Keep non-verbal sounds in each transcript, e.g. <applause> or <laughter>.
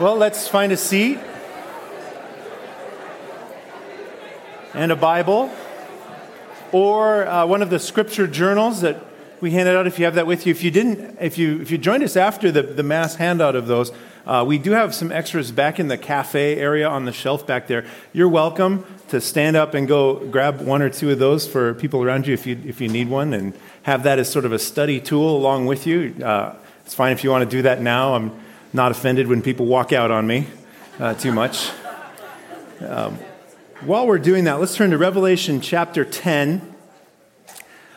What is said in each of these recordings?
Well, let's find a seat and a Bible or uh, one of the scripture journals that we handed out if you have that with you. If you didn't, if you, if you joined us after the, the mass handout of those, uh, we do have some extras back in the cafe area on the shelf back there. You're welcome to stand up and go grab one or two of those for people around you if you, if you need one and have that as sort of a study tool along with you. Uh, it's fine if you want to do that now. I'm not offended when people walk out on me uh, too much. Um, while we're doing that, let's turn to Revelation chapter 10.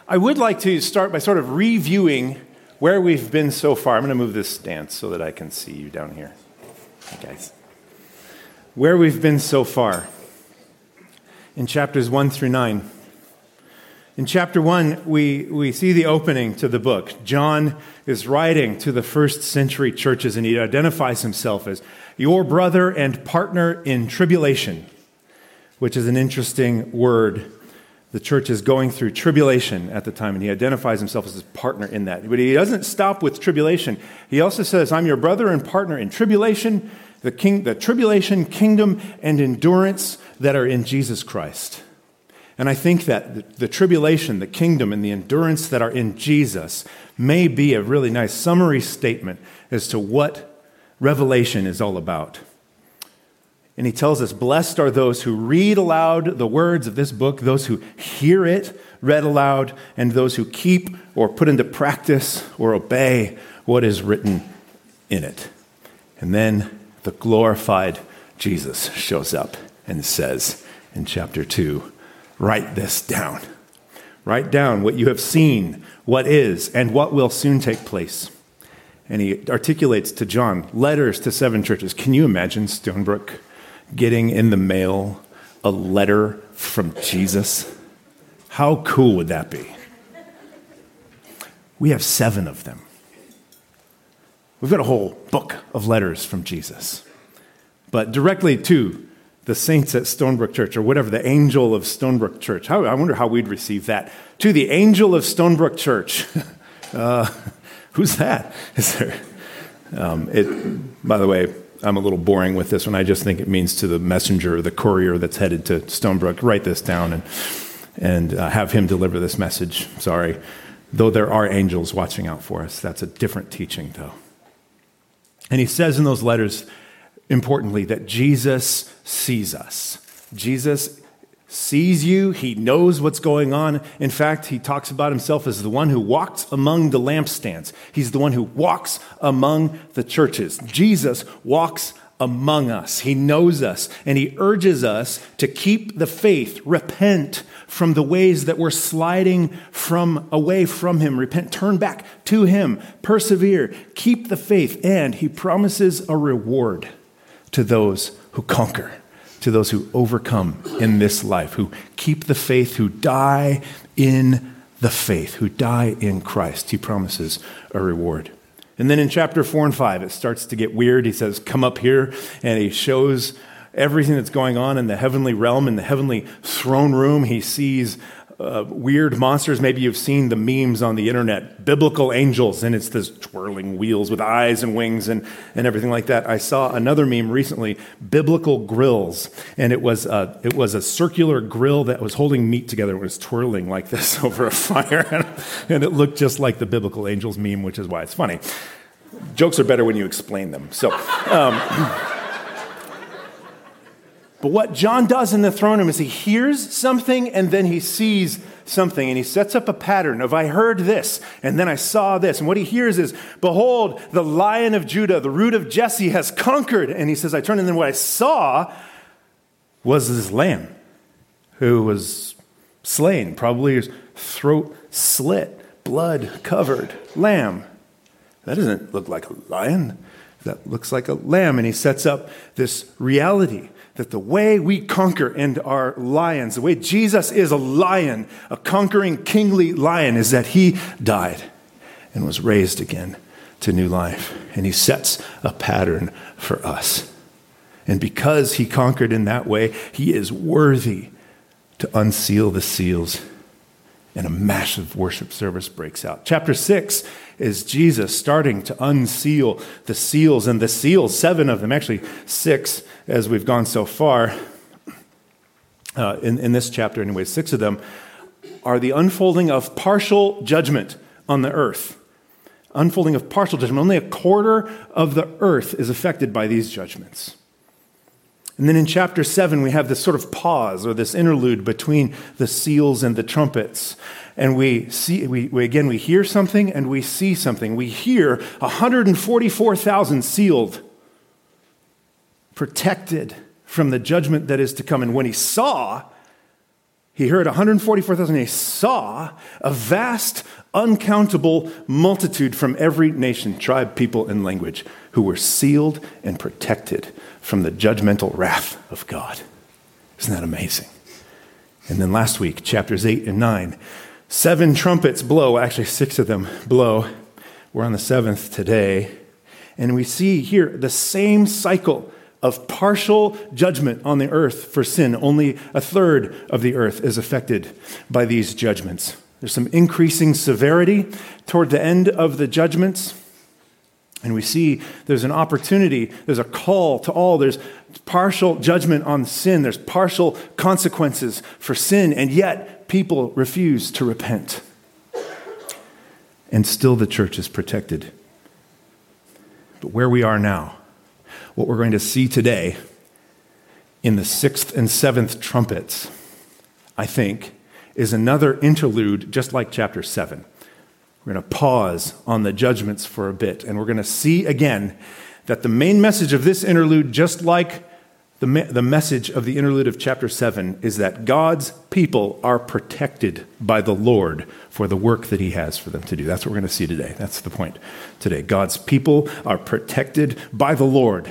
I would like to start by sort of reviewing where we've been so far. I'm going to move this stance so that I can see you down here. guys. Where we've been so far in chapters 1 through 9. In chapter 1, we, we see the opening to the book. John is writing to the first century churches, and he identifies himself as your brother and partner in tribulation, which is an interesting word. The church is going through tribulation at the time, and he identifies himself as his partner in that. But he doesn't stop with tribulation. He also says, I'm your brother and partner in tribulation, the, king, the tribulation, kingdom, and endurance that are in Jesus Christ. And I think that the tribulation, the kingdom, and the endurance that are in Jesus may be a really nice summary statement as to what Revelation is all about. And he tells us, Blessed are those who read aloud the words of this book, those who hear it read aloud, and those who keep or put into practice or obey what is written in it. And then the glorified Jesus shows up and says in chapter 2 Write this down. Write down what you have seen, what is, and what will soon take place. And he articulates to John letters to seven churches. Can you imagine Stonebrook getting in the mail a letter from Jesus? How cool would that be? We have seven of them. We've got a whole book of letters from Jesus. But directly to the saints at Stonebrook Church, or whatever, the angel of Stonebrook Church. How, I wonder how we'd receive that. To the angel of Stonebrook Church. <laughs> Uh, who's that? Is there? Um, it, by the way, I'm a little boring with this one. I just think it means to the messenger the courier that's headed to Stonebrook, write this down and, and uh, have him deliver this message. Sorry. Though there are angels watching out for us, that's a different teaching, though. And he says in those letters, importantly, that Jesus sees us. Jesus sees you, he knows what's going on. In fact, he talks about himself as the one who walks among the lampstands. He's the one who walks among the churches. Jesus walks among us. He knows us and he urges us to keep the faith, repent from the ways that we're sliding from away from him, repent, turn back to him, persevere, keep the faith, and he promises a reward to those who conquer, to those who overcome in this life, who keep the faith, who die in the faith, who die in Christ. He promises a reward. And then in chapter 4 and 5, it starts to get weird. He says, Come up here, and he shows everything that's going on in the heavenly realm, in the heavenly throne room. He sees weird monsters. Maybe you've seen the memes on the internet, biblical angels, and it's this twirling wheels with eyes and wings and, and everything like that. I saw another meme recently, biblical grills, and it was, a, it was a circular grill that was holding meat together. It was twirling like this <laughs> over a fire, and it looked just like the biblical angels meme, which is why it's funny. Jokes are better when you explain them. So, um, but what John does in the throne room is he hears something and then he sees something and he sets up a pattern of I heard this and then I saw this. And what he hears is, Behold, the lion of Judah, the root of Jesse has conquered. And he says, I turned and then what I saw was this lamb who was slain, probably his throat slit, blood covered lamb. That doesn't look like a lion. That looks like a lamb. And he sets up this reality that the way we conquer and are lions, the way Jesus is a lion, a conquering kingly lion, is that he died and was raised again to new life. And he sets a pattern for us. And because he conquered in that way, he is worthy to unseal the seals and a massive worship service breaks out. Chapter 6 is Jesus starting to unseal the seals, and the seals, seven of them, actually six as we've gone so far uh, in, in this chapter, anyway, six of them, are the unfolding of partial judgment on the earth. Unfolding of partial judgment. Only a quarter of the earth is affected by these judgments. And then in chapter 7, we have this sort of pause or this interlude between the seals and the trumpets. And we see, we, we, again, we hear something and we see something. We hear 144,000 sealed, protected from the judgment that is to come. And when he saw, he heard 144,000, he saw a vast, uncountable multitude from every nation, tribe, people, and language who were sealed and protected from the judgmental wrath of God. Isn't that amazing? And then last week, chapters 8 and 9, seven trumpets blow, actually, six of them blow. We're on the seventh today. And we see here the same cycle of partial judgment on the earth for sin. Only a third of the earth is affected by these judgments. There's some increasing severity toward the end of the judgments. And we see there's an opportunity, there's a call to all, there's partial judgment on sin, there's partial consequences for sin, and yet people refuse to repent. And still the church is protected. But where we are now, what we're going to see today in the sixth and seventh trumpets, I think, is another interlude just like chapter 7. We're going to pause on the judgments for a bit, and we're going to see again that the main message of this interlude, just like the, me- the message of the interlude of chapter 7, is that God's people are protected by the Lord for the work that He has for them to do. That's what we're going to see today. That's the point today. God's people are protected by the Lord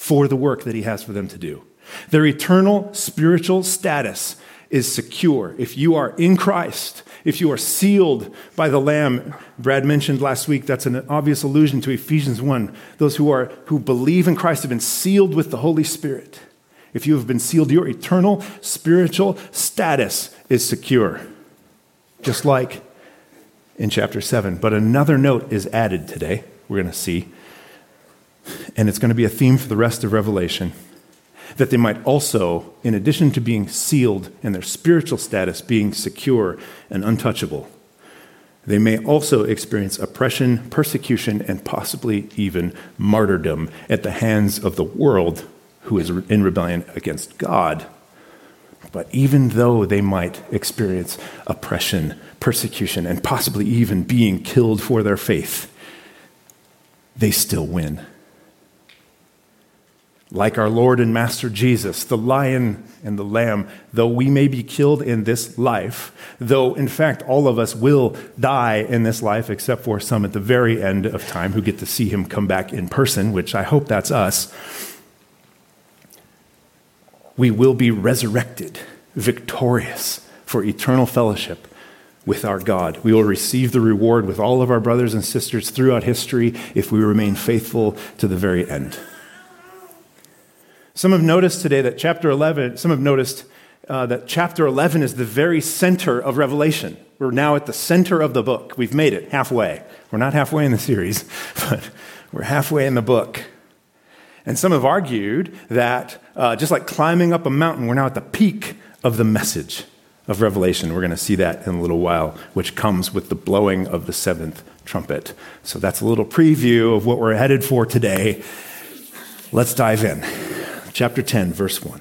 for the work that He has for them to do. Their eternal spiritual status is secure. If you are in Christ, if you are sealed by the Lamb, Brad mentioned last week, that's an obvious allusion to Ephesians 1. Those who, are, who believe in Christ have been sealed with the Holy Spirit. If you have been sealed, your eternal spiritual status is secure, just like in chapter 7. But another note is added today, we're going to see, and it's going to be a theme for the rest of Revelation that they might also, in addition to being sealed in their spiritual status, being secure and untouchable, they may also experience oppression, persecution, and possibly even martyrdom at the hands of the world who is in rebellion against God. But even though they might experience oppression, persecution, and possibly even being killed for their faith, they still win like our Lord and Master Jesus, the lion and the lamb, though we may be killed in this life, though in fact all of us will die in this life, except for some at the very end of time who get to see him come back in person, which I hope that's us, we will be resurrected, victorious for eternal fellowship with our God. We will receive the reward with all of our brothers and sisters throughout history if we remain faithful to the very end. Some have noticed today that chapter 11, some have noticed uh, that chapter 11 is the very center of Revelation. We're now at the center of the book. We've made it halfway. We're not halfway in the series, <laughs> but we're halfway in the book. And some have argued that uh, just like climbing up a mountain, we're now at the peak of the message of Revelation. We're going to see that in a little while, which comes with the blowing of the seventh trumpet. So that's a little preview of what we're headed for today. Let's dive in chapter 10, verse 1.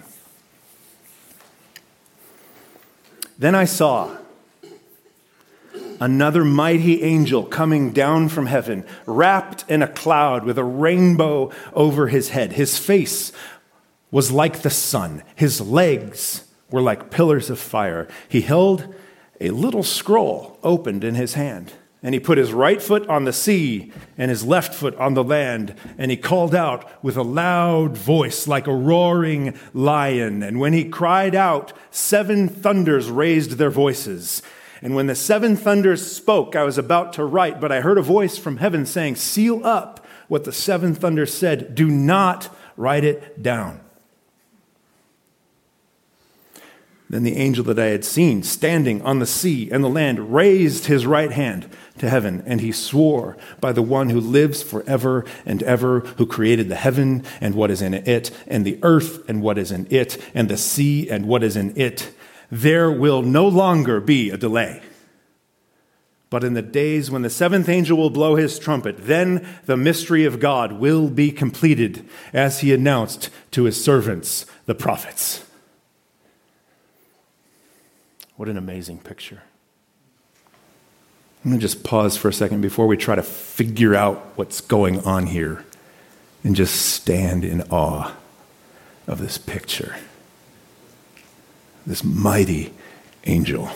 Then I saw another mighty angel coming down from heaven, wrapped in a cloud with a rainbow over his head. His face was like the sun, his legs were like pillars of fire. He held a little scroll opened in his hand. And he put his right foot on the sea and his left foot on the land. And he called out with a loud voice like a roaring lion. And when he cried out, seven thunders raised their voices. And when the seven thunders spoke, I was about to write, but I heard a voice from heaven saying, Seal up what the seven thunders said. Do not write it down. Then the angel that I had seen standing on the sea and the land raised his right hand to heaven, and he swore by the one who lives forever and ever, who created the heaven and what is in it, and the earth and what is in it, and the sea and what is in it. There will no longer be a delay. But in the days when the seventh angel will blow his trumpet, then the mystery of God will be completed, as he announced to his servants, the prophets. What an amazing picture. I'm going to just pause for a second before we try to figure out what's going on here and just stand in awe of this picture. This mighty angel,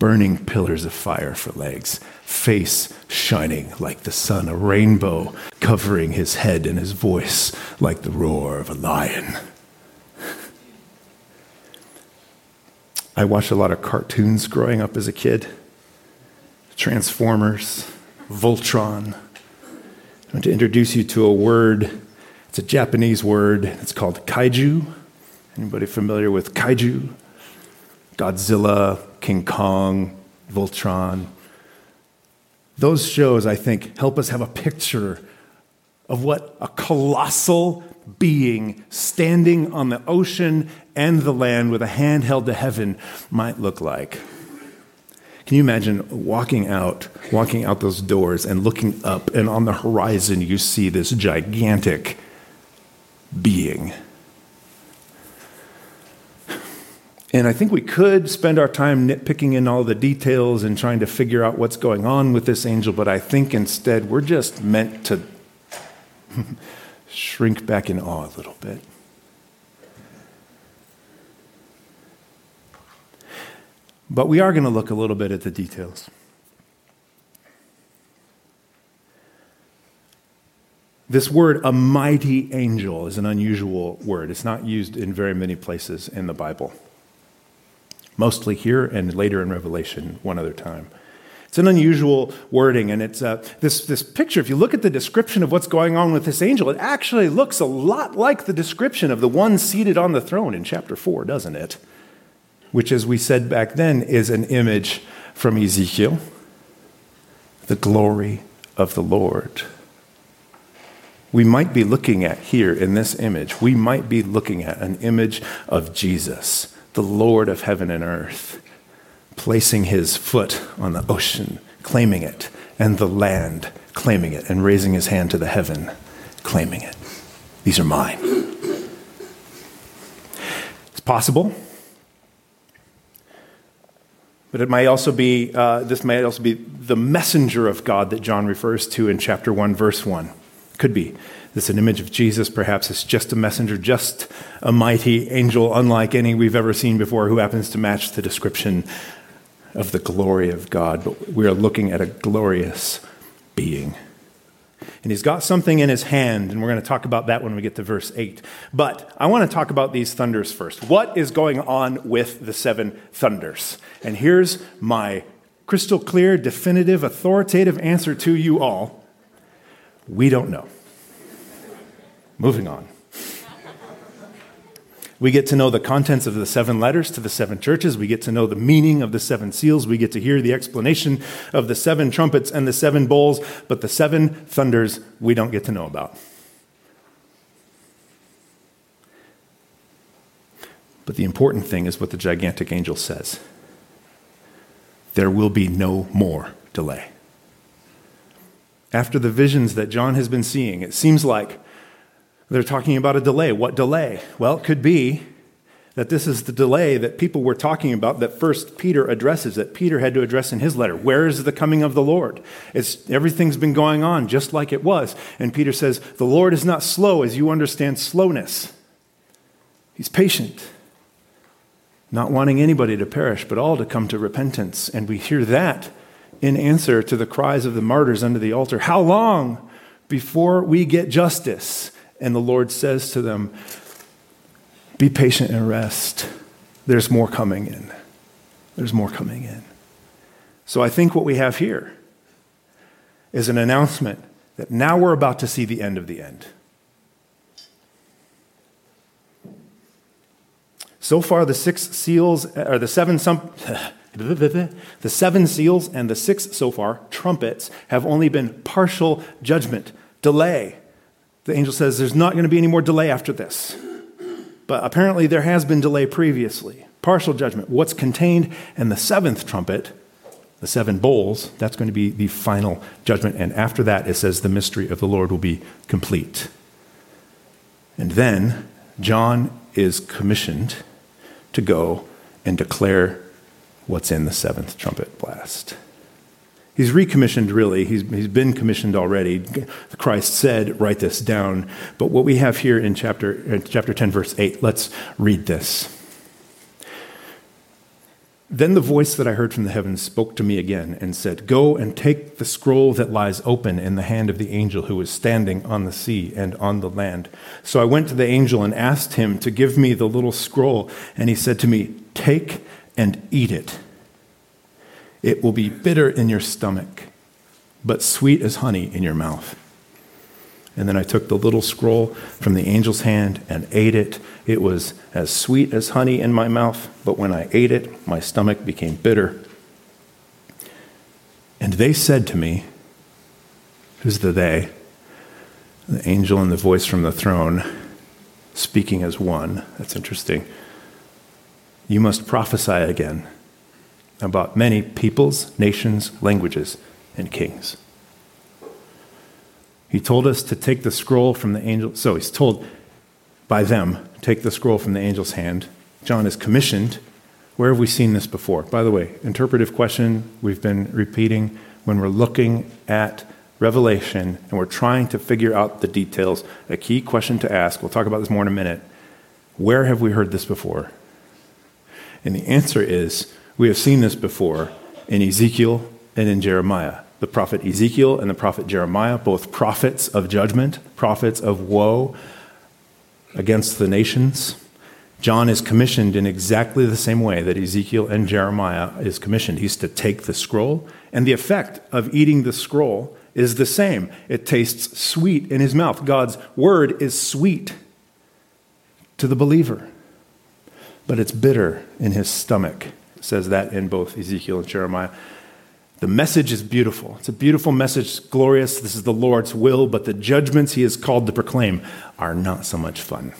burning pillars of fire for legs, face shining like the sun, a rainbow covering his head and his voice like the roar of a lion. I watched a lot of cartoons growing up as a kid Transformers, Voltron. I want to introduce you to a word. It's a Japanese word. It's called kaiju. Anybody familiar with kaiju? Godzilla, King Kong, Voltron. Those shows, I think, help us have a picture of what a colossal being standing on the ocean and the land with a hand held to heaven might look like. Can you imagine walking out, walking out those doors and looking up, and on the horizon you see this gigantic being? And I think we could spend our time nitpicking in all the details and trying to figure out what's going on with this angel, but I think instead we're just meant to <laughs> shrink back in awe a little bit. But we are going to look a little bit at the details. This word, a mighty angel, is an unusual word. It's not used in very many places in the Bible. Mostly here and later in Revelation, one other time. It's an unusual wording, and it's uh, this, this picture. If you look at the description of what's going on with this angel, it actually looks a lot like the description of the one seated on the throne in chapter 4, doesn't it? Which, as we said back then, is an image from Ezekiel the glory of the Lord. We might be looking at here in this image, we might be looking at an image of Jesus, the Lord of heaven and earth placing his foot on the ocean, claiming it, and the land, claiming it, and raising his hand to the heaven, claiming it. These are mine. It's possible. But it might also be, uh, this might also be the messenger of God that John refers to in chapter 1, verse 1. Could be. This is an image of Jesus. Perhaps it's just a messenger, just a mighty angel, unlike any we've ever seen before, who happens to match the description of the glory of God, but we are looking at a glorious being. And he's got something in his hand, and we're going to talk about that when we get to verse 8. But I want to talk about these thunders first. What is going on with the seven thunders? And here's my crystal clear, definitive, authoritative answer to you all we don't know. Moving on. We get to know the contents of the seven letters to the seven churches. We get to know the meaning of the seven seals. We get to hear the explanation of the seven trumpets and the seven bowls. But the seven thunders, we don't get to know about. But the important thing is what the gigantic angel says there will be no more delay. After the visions that John has been seeing, it seems like they're talking about a delay. What delay? Well, it could be that this is the delay that people were talking about that first Peter addresses, that Peter had to address in his letter. Where is the coming of the Lord? It's, everything's been going on just like it was. And Peter says, The Lord is not slow as you understand slowness. He's patient, not wanting anybody to perish, but all to come to repentance. And we hear that in answer to the cries of the martyrs under the altar. How long before we get justice? And the Lord says to them, Be patient and rest. There's more coming in. There's more coming in. So I think what we have here is an announcement that now we're about to see the end of the end. So far, the six seals, or the seven, some, <laughs> the seven seals and the six so far trumpets have only been partial judgment, delay. The angel says there's not going to be any more delay after this. But apparently, there has been delay previously. Partial judgment. What's contained in the seventh trumpet, the seven bowls, that's going to be the final judgment. And after that, it says the mystery of the Lord will be complete. And then John is commissioned to go and declare what's in the seventh trumpet blast. He's recommissioned, really. He's, he's been commissioned already. Christ said, Write this down. But what we have here in chapter, in chapter 10, verse 8, let's read this. Then the voice that I heard from the heavens spoke to me again and said, Go and take the scroll that lies open in the hand of the angel who is standing on the sea and on the land. So I went to the angel and asked him to give me the little scroll. And he said to me, Take and eat it. It will be bitter in your stomach, but sweet as honey in your mouth. And then I took the little scroll from the angel's hand and ate it. It was as sweet as honey in my mouth, but when I ate it, my stomach became bitter. And they said to me, Who's the they? The angel and the voice from the throne, speaking as one. That's interesting. You must prophesy again about many peoples, nations, languages, and kings. He told us to take the scroll from the angel. So he's told by them, take the scroll from the angel's hand. John is commissioned. Where have we seen this before? By the way, interpretive question we've been repeating when we're looking at Revelation and we're trying to figure out the details. A key question to ask, we'll talk about this more in a minute. Where have we heard this before? And the answer is we have seen this before in Ezekiel and in Jeremiah. The prophet Ezekiel and the prophet Jeremiah, both prophets of judgment, prophets of woe against the nations. John is commissioned in exactly the same way that Ezekiel and Jeremiah is commissioned. He's to take the scroll, and the effect of eating the scroll is the same. It tastes sweet in his mouth. God's word is sweet to the believer, but it's bitter in his stomach says that in both Ezekiel and Jeremiah. The message is beautiful. It's a beautiful message, glorious. This is the Lord's will, but the judgments he is called to proclaim are not so much fun.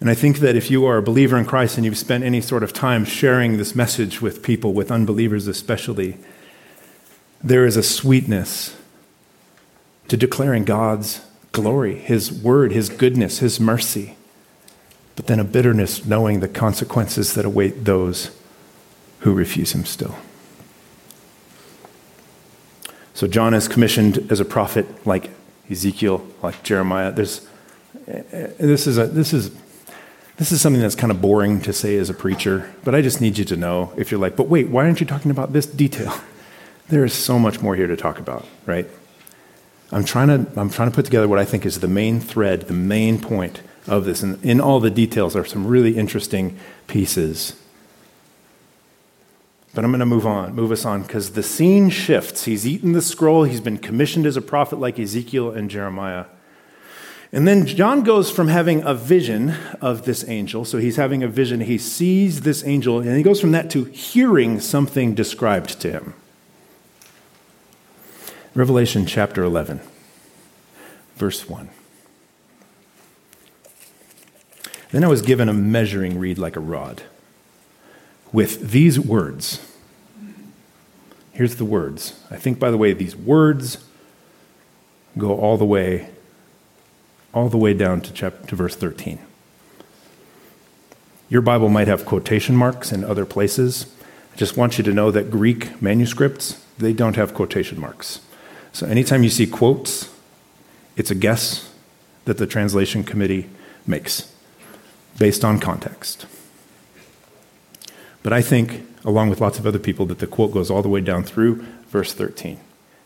And I think that if you are a believer in Christ and you've spent any sort of time sharing this message with people, with unbelievers especially, there is a sweetness to declaring God's glory, His word, His goodness, His mercy but then a bitterness knowing the consequences that await those who refuse him still. So John is commissioned as a prophet like Ezekiel, like Jeremiah. There's, eh, eh, this, is a, this, is, this is something that's kind of boring to say as a preacher, but I just need you to know if you're like, but wait, why aren't you talking about this detail? <laughs> There is so much more here to talk about, right? I'm trying to, I'm trying to put together what I think is the main thread, the main point of this. And in all the details are some really interesting pieces. But I'm going to move on, move us on, because the scene shifts. He's eaten the scroll, he's been commissioned as a prophet like Ezekiel and Jeremiah. And then John goes from having a vision of this angel. So he's having a vision. He sees this angel, and he goes from that to hearing something described to him. Revelation chapter 11, verse 1. Then I was given a measuring reed like a rod with these words. Here's the words. I think, by the way, these words go all the way, all the way down to, chapter, to verse 13. Your Bible might have quotation marks in other places. I just want you to know that Greek manuscripts, they don't have quotation marks. So anytime you see quotes, it's a guess that the translation committee makes based on context. But I think, along with lots of other people, that the quote goes all the way down through verse 13.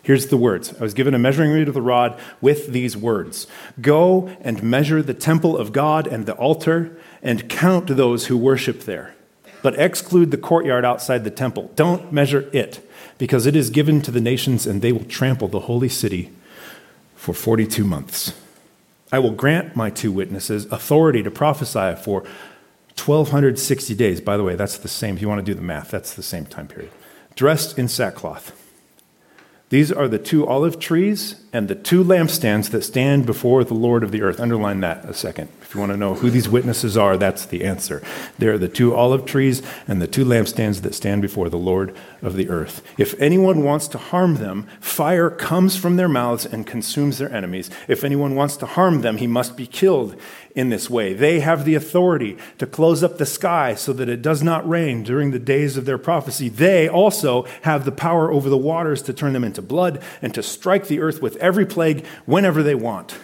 Here's the words I was given a measuring reed of the rod with these words Go and measure the temple of God and the altar, and count those who worship there. But exclude the courtyard outside the temple. Don't measure it, because it is given to the nations, and they will trample the holy city for 42 months. I will grant my two witnesses authority to prophesy for 1260 days. By the way, that's the same, if you want to do the math, that's the same time period. Dressed in sackcloth. These are the two olive trees and the two lampstands that stand before the Lord of the earth. Underline that a second. If you want to know who these witnesses are, that's the answer. They are the two olive trees and the two lampstands that stand before the Lord of the earth. If anyone wants to harm them, fire comes from their mouths and consumes their enemies. If anyone wants to harm them, he must be killed in this way. They have the authority to close up the sky so that it does not rain during the days of their prophecy. They also have the power over the waters to turn them into blood and to strike the earth with every plague whenever they want.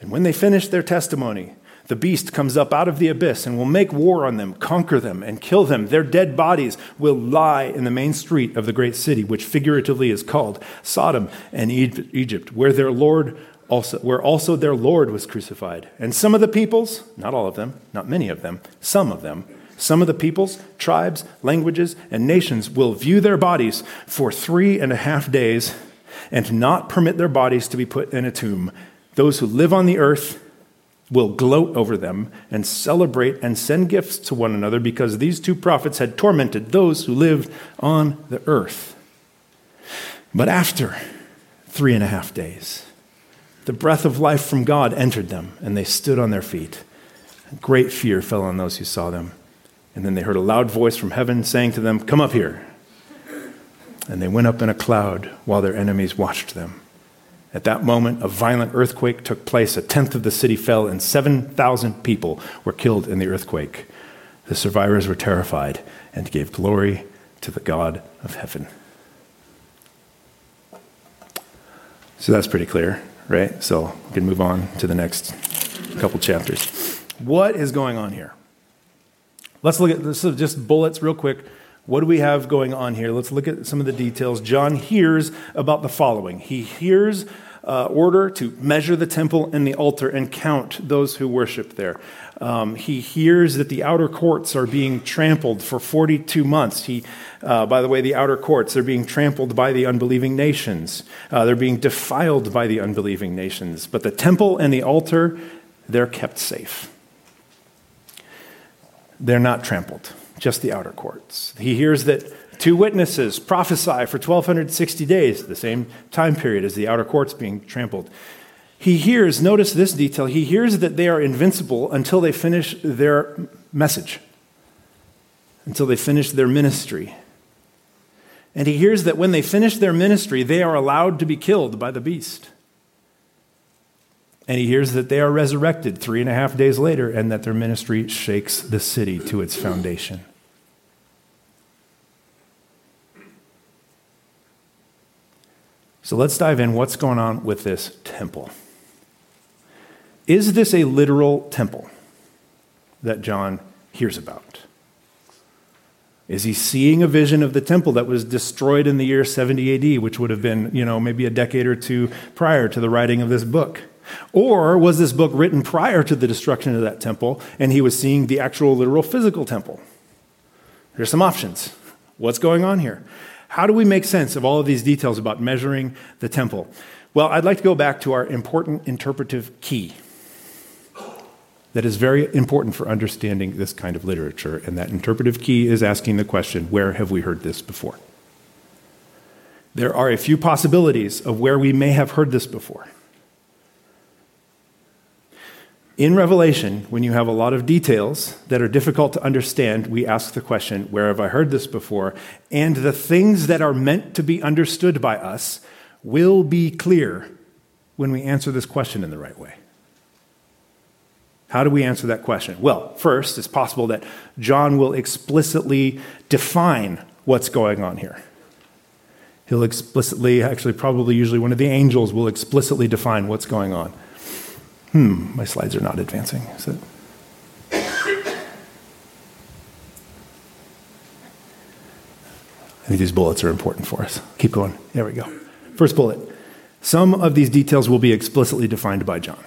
And when they finish their testimony, the beast comes up out of the abyss and will make war on them, conquer them, and kill them. Their dead bodies will lie in the main street of the great city, which figuratively is called Sodom and Egypt, where their Lord also, where also their Lord was crucified. And some of the peoples, not all of them, not many of them, some of them, some of the peoples, tribes, languages, and nations will view their bodies for three and a half days and not permit their bodies to be put in a tomb those who live on the earth will gloat over them and celebrate and send gifts to one another because these two prophets had tormented those who lived on the earth. But after three and a half days, the breath of life from God entered them, and they stood on their feet. Great fear fell on those who saw them. And then they heard a loud voice from heaven saying to them, Come up here. And they went up in a cloud while their enemies watched them. At that moment, a violent earthquake took place. A tenth of the city fell, and 7,000 people were killed in the earthquake. The survivors were terrified and gave glory to the God of heaven. So that's pretty clear, right? So we can move on to the next couple chapters. What is going on here? Let's look at this, is just bullets real quick. What do we have going on here? Let's look at some of the details. John hears about the following. He hears uh, order to measure the temple and the altar and count those who worship there. Um, he hears that the outer courts are being trampled for 42 months. He, uh, by the way, the outer courts, they're being trampled by the unbelieving nations. Uh, they're being defiled by the unbelieving nations. But the temple and the altar, they're kept safe. They're not trampled just the outer courts. He hears that two witnesses prophesy for 1260 days, the same time period as the outer courts being trampled. He hears, notice this detail, he hears that they are invincible until they finish their message, until they finish their ministry. And he hears that when they finish their ministry, they are allowed to be killed by the beast. And he hears that they are resurrected three and a half days later and that their ministry shakes the city to its foundation. So let's dive in. What's going on with this temple? Is this a literal temple that John hears about? Is he seeing a vision of the temple that was destroyed in the year 70 AD, which would have been, you know, maybe a decade or two prior to the writing of this book? Or was this book written prior to the destruction of that temple and he was seeing the actual literal physical temple? There's some options. What's going on here? How do we make sense of all of these details about measuring the temple? Well, I'd like to go back to our important interpretive key that is very important for understanding this kind of literature. And that interpretive key is asking the question where have we heard this before? There are a few possibilities of where we may have heard this before. In Revelation, when you have a lot of details that are difficult to understand, we ask the question, Where have I heard this before? And the things that are meant to be understood by us will be clear when we answer this question in the right way. How do we answer that question? Well, first, it's possible that John will explicitly define what's going on here. He'll explicitly, actually, probably usually one of the angels will explicitly define what's going on. Hmm, my slides are not advancing. Is it? I think these bullets are important for us. Keep going. There we go. First bullet. Some of these details will be explicitly defined by John.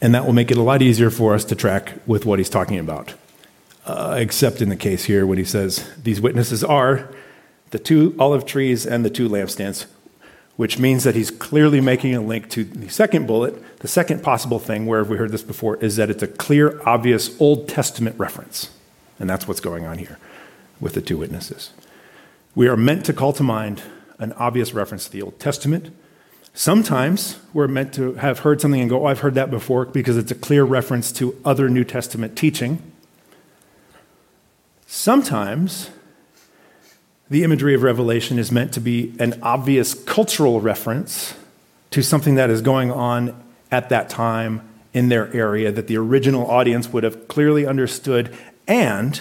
And that will make it a lot easier for us to track with what he's talking about. Uh, except in the case here when he says, These witnesses are the two olive trees and the two lampstands which means that he's clearly making a link to the second bullet. The second possible thing, where have we heard this before, is that it's a clear, obvious Old Testament reference. And that's what's going on here with the two witnesses. We are meant to call to mind an obvious reference to the Old Testament. Sometimes we're meant to have heard something and go, Oh, I've heard that before, because it's a clear reference to other New Testament teaching. Sometimes the imagery of Revelation is meant to be an obvious cultural reference to something that is going on at that time in their area that the original audience would have clearly understood. And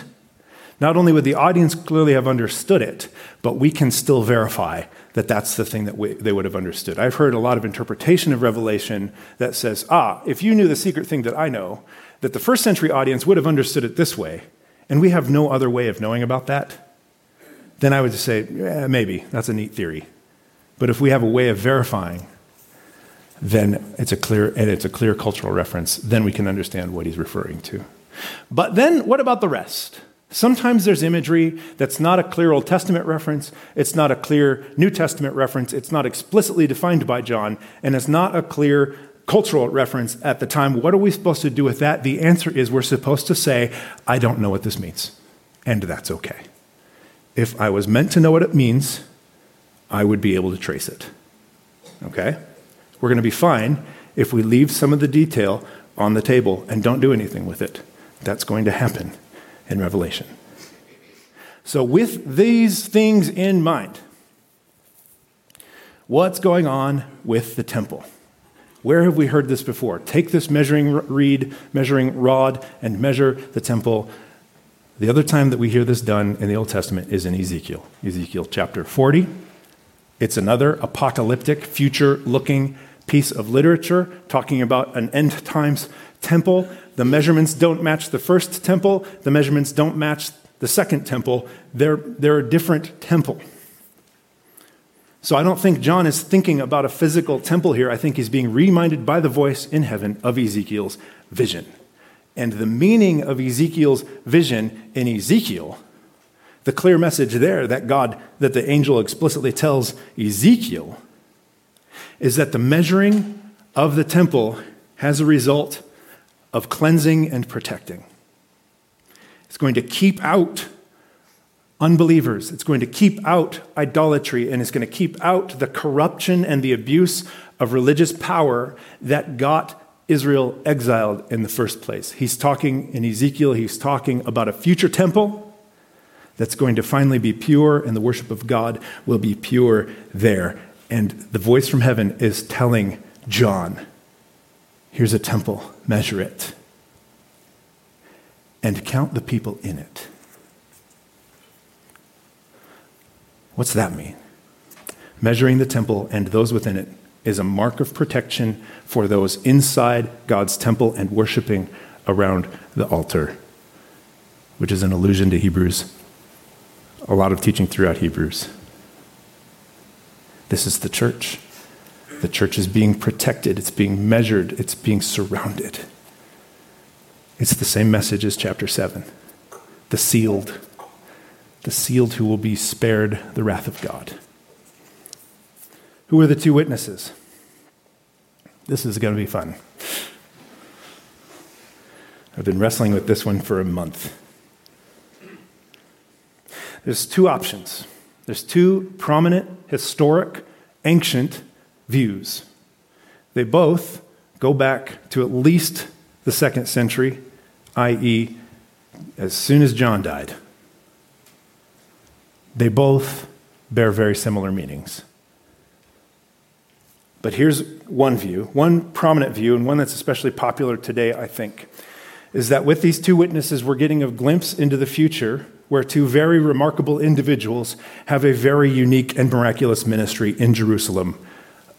not only would the audience clearly have understood it, but we can still verify that that's the thing that we, they would have understood. I've heard a lot of interpretation of Revelation that says, ah, if you knew the secret thing that I know, that the first century audience would have understood it this way, and we have no other way of knowing about that then I would just say, yeah, maybe, that's a neat theory. But if we have a way of verifying, then it's a clear and it's a clear cultural reference, then we can understand what he's referring to. But then what about the rest? Sometimes there's imagery that's not a clear Old Testament reference, it's not a clear New Testament reference, it's not explicitly defined by John, and it's not a clear cultural reference at the time. What are we supposed to do with that? The answer is we're supposed to say, I don't know what this means. And that's okay if I was meant to know what it means, I would be able to trace it. Okay? We're going to be fine if we leave some of the detail on the table and don't do anything with it. That's going to happen in Revelation. So, with these things in mind, what's going on with the temple? Where have we heard this before? Take this measuring reed, measuring rod, and measure the temple the other time that we hear this done in the Old Testament is in Ezekiel, Ezekiel chapter 40. It's another apocalyptic, future looking piece of literature talking about an end times temple. The measurements don't match the first temple, the measurements don't match the second temple. They're, they're a different temple. So I don't think John is thinking about a physical temple here. I think he's being reminded by the voice in heaven of Ezekiel's vision and the meaning of Ezekiel's vision in Ezekiel, the clear message there that God, that the angel explicitly tells Ezekiel, is that the measuring of the temple has a result of cleansing and protecting. It's going to keep out unbelievers. It's going to keep out idolatry and it's going to keep out the corruption and the abuse of religious power that got Israel exiled in the first place. He's talking in Ezekiel, he's talking about a future temple that's going to finally be pure, and the worship of God will be pure there. And the voice from heaven is telling John, Here's a temple, measure it, and count the people in it. What's that mean? Measuring the temple and those within it is a mark of protection for those inside God's temple and worshiping around the altar, which is an allusion to Hebrews. A lot of teaching throughout Hebrews. This is the church. The church is being protected, it's being measured, it's being surrounded. It's the same message as chapter 7 the sealed, the sealed who will be spared the wrath of God. Who are the two witnesses? This is going to be fun. I've been wrestling with this one for a month. There's two options. There's two prominent, historic, ancient views. They both go back to at least the second century, i.e., as soon as John died. They both bear very similar meanings. But here's one view, one prominent view, and one that's especially popular today, I think, is that with these two witnesses, we're getting a glimpse into the future where two very remarkable individuals have a very unique and miraculous ministry in Jerusalem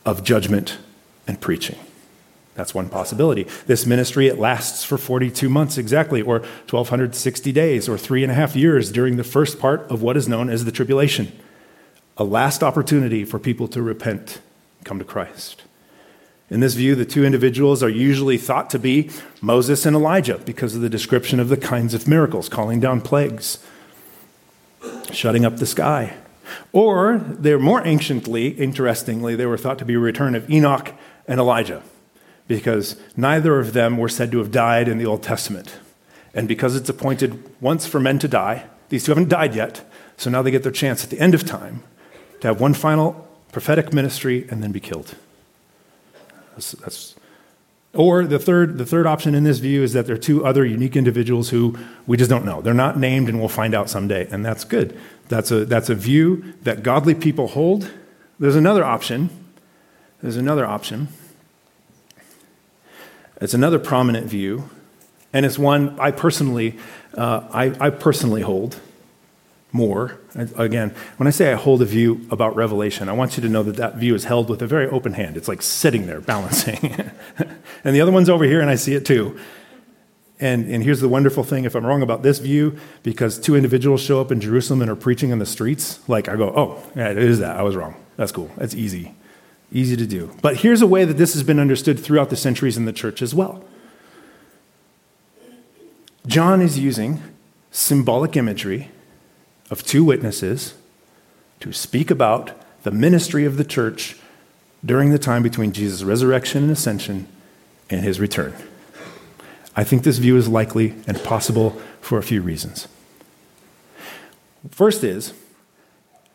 of judgment and preaching. That's one possibility. This ministry, it lasts for 42 months exactly, or 1,260 days, or three and a half years during the first part of what is known as the tribulation. A last opportunity for people to repent come to Christ. In this view, the two individuals are usually thought to be Moses and Elijah because of the description of the kinds of miracles calling down plagues, shutting up the sky, Or they're more anciently, interestingly, they were thought to be a return of Enoch and Elijah, because neither of them were said to have died in the Old Testament. And because it's appointed once for men to die, these two haven't died yet, so now they get their chance at the end of time to have one final prophetic ministry and then be killed. That's, that's, or the third, the third option in this view is that there are two other unique individuals who we just don't know. They're not named, and we'll find out someday, and that's good. That's a, that's a view that godly people hold. There's another option. There's another option. It's another prominent view, and it's one I personally, uh, I, I personally hold more. Again, when I say I hold a view about Revelation, I want you to know that that view is held with a very open hand. It's like sitting there balancing. <laughs> and the other one's over here, and I see it too. And, and here's the wonderful thing if I'm wrong about this view, because two individuals show up in Jerusalem and are preaching in the streets, like I go, oh, yeah, it is that. I was wrong. That's cool. That's easy. Easy to do. But here's a way that this has been understood throughout the centuries in the church as well. John is using symbolic imagery of two witnesses to speak about the ministry of the church during the time between Jesus' resurrection and ascension and his return. I think this view is likely and possible for a few reasons. First is,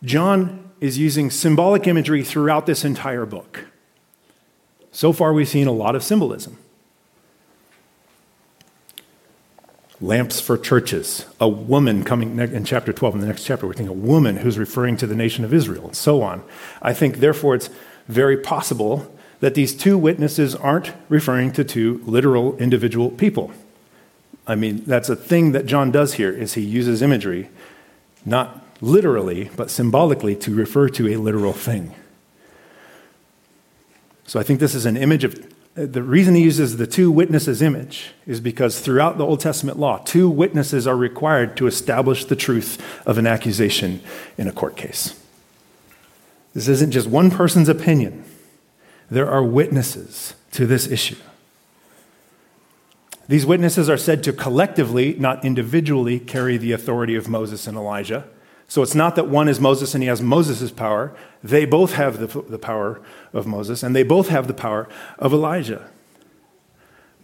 John is using symbolic imagery throughout this entire book. So far, we've seen a lot of symbolism. Lamps for churches, a woman coming in chapter 12, in the next chapter, we're thinking a woman who's referring to the nation of Israel, and so on. I think, therefore, it's very possible that these two witnesses aren't referring to two literal individual people. I mean, that's a thing that John does here is he uses imagery, not literally, but symbolically to refer to a literal thing. So I think this is an image of Uh, the reason he uses the two witnesses image is because throughout the Old Testament law, two witnesses are required to establish the truth of an accusation in a court case. This isn't just one person's opinion, there are witnesses to this issue. These witnesses are said to collectively, not individually, carry the authority of Moses and Elijah. So it's not that one is Moses and he has Moses' power. They both have the, the power of Moses and they both have the power of Elijah.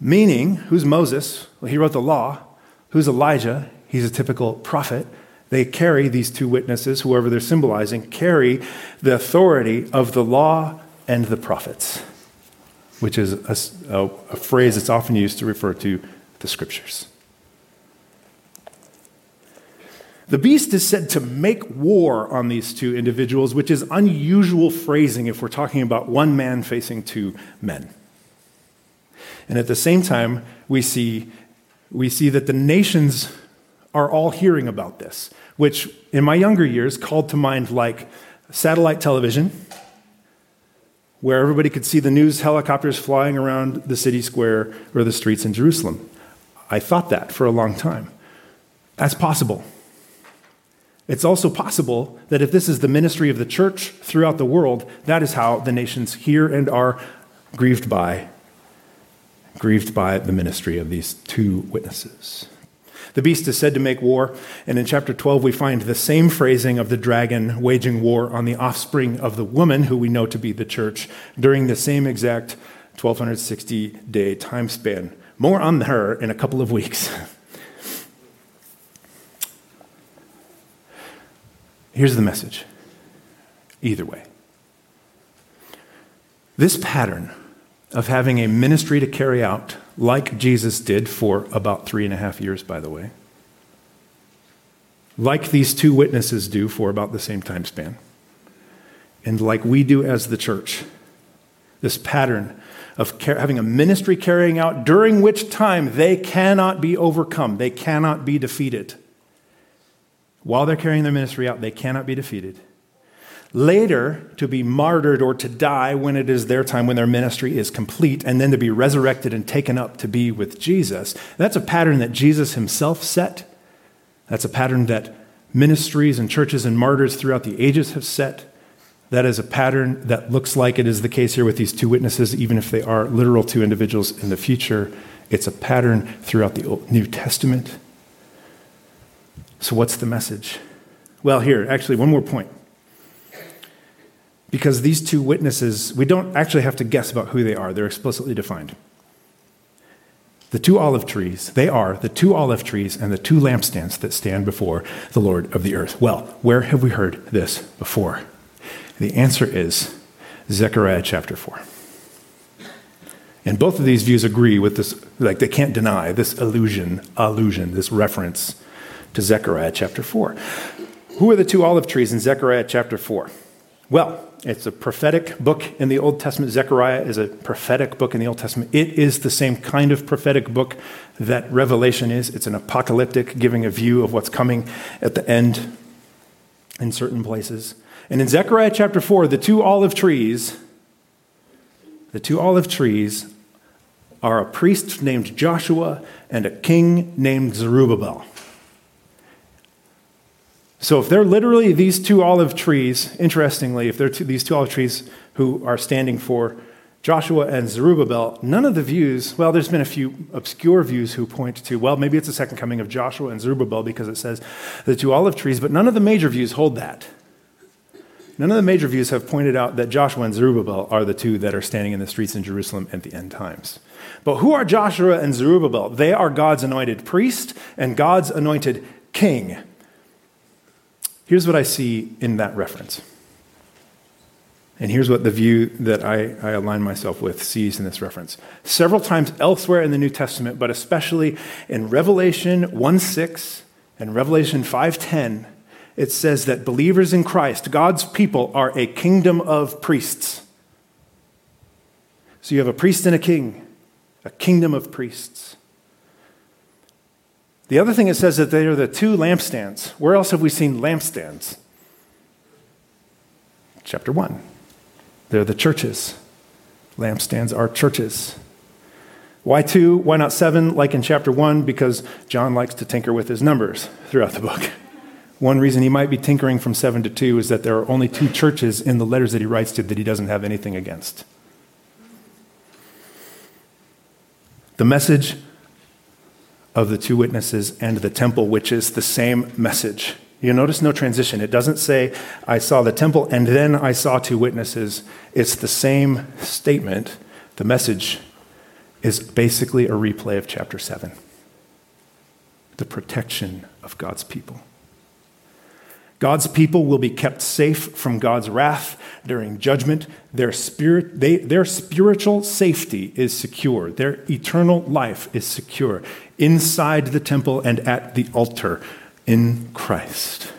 Meaning, who's Moses? Well, he wrote the law. Who's Elijah? He's a typical prophet. They carry, these two witnesses, whoever they're symbolizing, carry the authority of the law and the prophets, which is a, a, a phrase that's often used to refer to the scriptures. The beast is said to make war on these two individuals, which is unusual phrasing if we're talking about one man facing two men. And at the same time, we see, we see that the nations are all hearing about this, which in my younger years called to mind like satellite television, where everybody could see the news helicopters flying around the city square or the streets in Jerusalem. I thought that for a long time. That's possible. It's also possible that if this is the ministry of the church throughout the world, that is how the nations hear and are grieved by grieved by the ministry of these two witnesses. The beast is said to make war, and in chapter 12 we find the same phrasing of the dragon waging war on the offspring of the woman who we know to be the church during the same exact 1260 day time span. More on her in a couple of weeks. <laughs> Here's the message either way. This pattern of having a ministry to carry out, like Jesus did for about three and a half years, by the way, like these two witnesses do for about the same time span, and like we do as the church, this pattern of having a ministry carrying out during which time they cannot be overcome, they cannot be defeated. While they're carrying their ministry out, they cannot be defeated. Later, to be martyred or to die when it is their time, when their ministry is complete, and then to be resurrected and taken up to be with Jesus. That's a pattern that Jesus himself set. That's a pattern that ministries and churches and martyrs throughout the ages have set. That is a pattern that looks like it is the case here with these two witnesses, even if they are literal two individuals in the future. It's a pattern throughout the New Testament. So, what's the message? Well, here, actually, one more point. because these two witnesses, we don't actually have to guess about who they are, they're explicitly defined. The two olive trees, they are the two olive trees and the two lampstands that stand before the Lord of the earth. Well, where have we heard this before? The answer is Zechariah chapter 4. And both of these views agree with this, like they can't deny this allusion, allusion, this reference to Zechariah chapter 4. Who are the two olive trees in Zechariah chapter 4? Well, it's a prophetic book in the Old Testament. Zechariah is a prophetic book in the Old Testament. It is the same kind of prophetic book that Revelation is. It's an apocalyptic, giving a view of what's coming at the end in certain places. And in Zechariah chapter 4, the two olive trees, the two olive trees are a priest named Joshua and a king named Zerubbabel. So, if they're literally these two olive trees, interestingly, if they're two, these two olive trees who are standing for Joshua and Zerubbabel, none of the views, well, there's been a few obscure views who point to, well, maybe it's the second coming of Joshua and Zerubbabel because it says the two olive trees, but none of the major views hold that. None of the major views have pointed out that Joshua and Zerubbabel are the two that are standing in the streets in Jerusalem at the end times. But who are Joshua and Zerubbabel? They are God's anointed priest and God's anointed king. Here's what I see in that reference. And here's what the view that I, I, align myself with sees in this reference. Several times elsewhere in the New Testament, but especially in Revelation 1 6 and Revelation 5.10, it says that believers in Christ, God's people, are a kingdom of priests. So you have a priest and a king, a kingdom of priests. The other thing it says that they are the two lampstands. Where else have we seen lampstands? Chapter 1. They're the churches. Lampstands are churches. Why two? Why not seven, like in chapter 1? Because John likes to tinker with his numbers throughout the book. <laughs> One reason he might be tinkering from seven to two is that there are only two churches in the letters that he writes to that he doesn't have anything against. The message of the two witnesses and the temple, which is the same message. You notice no transition. It doesn't say, I saw the temple and then I saw two witnesses. It's the same statement. The message is basically a replay of chapter 7 the protection of God's people. God's people will be kept safe from God's wrath during judgment. Their, spirit, they, their spiritual safety is secure. Their eternal life is secure inside the temple and at the altar in Christ.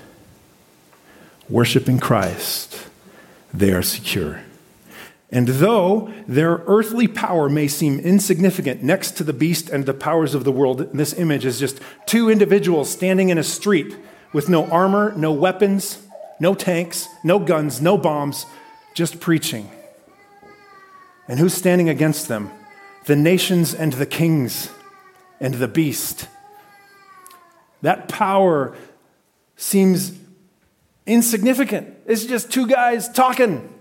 Worshiping Christ, they are secure. And though their earthly power may seem insignificant next to the beast and the powers of the world, this image is just two individuals standing in a street with no armor, no weapons, no tanks, no guns, no bombs, just preaching. And who's standing against them? The nations and the kings and the beast. That power seems insignificant. It's just two guys talking.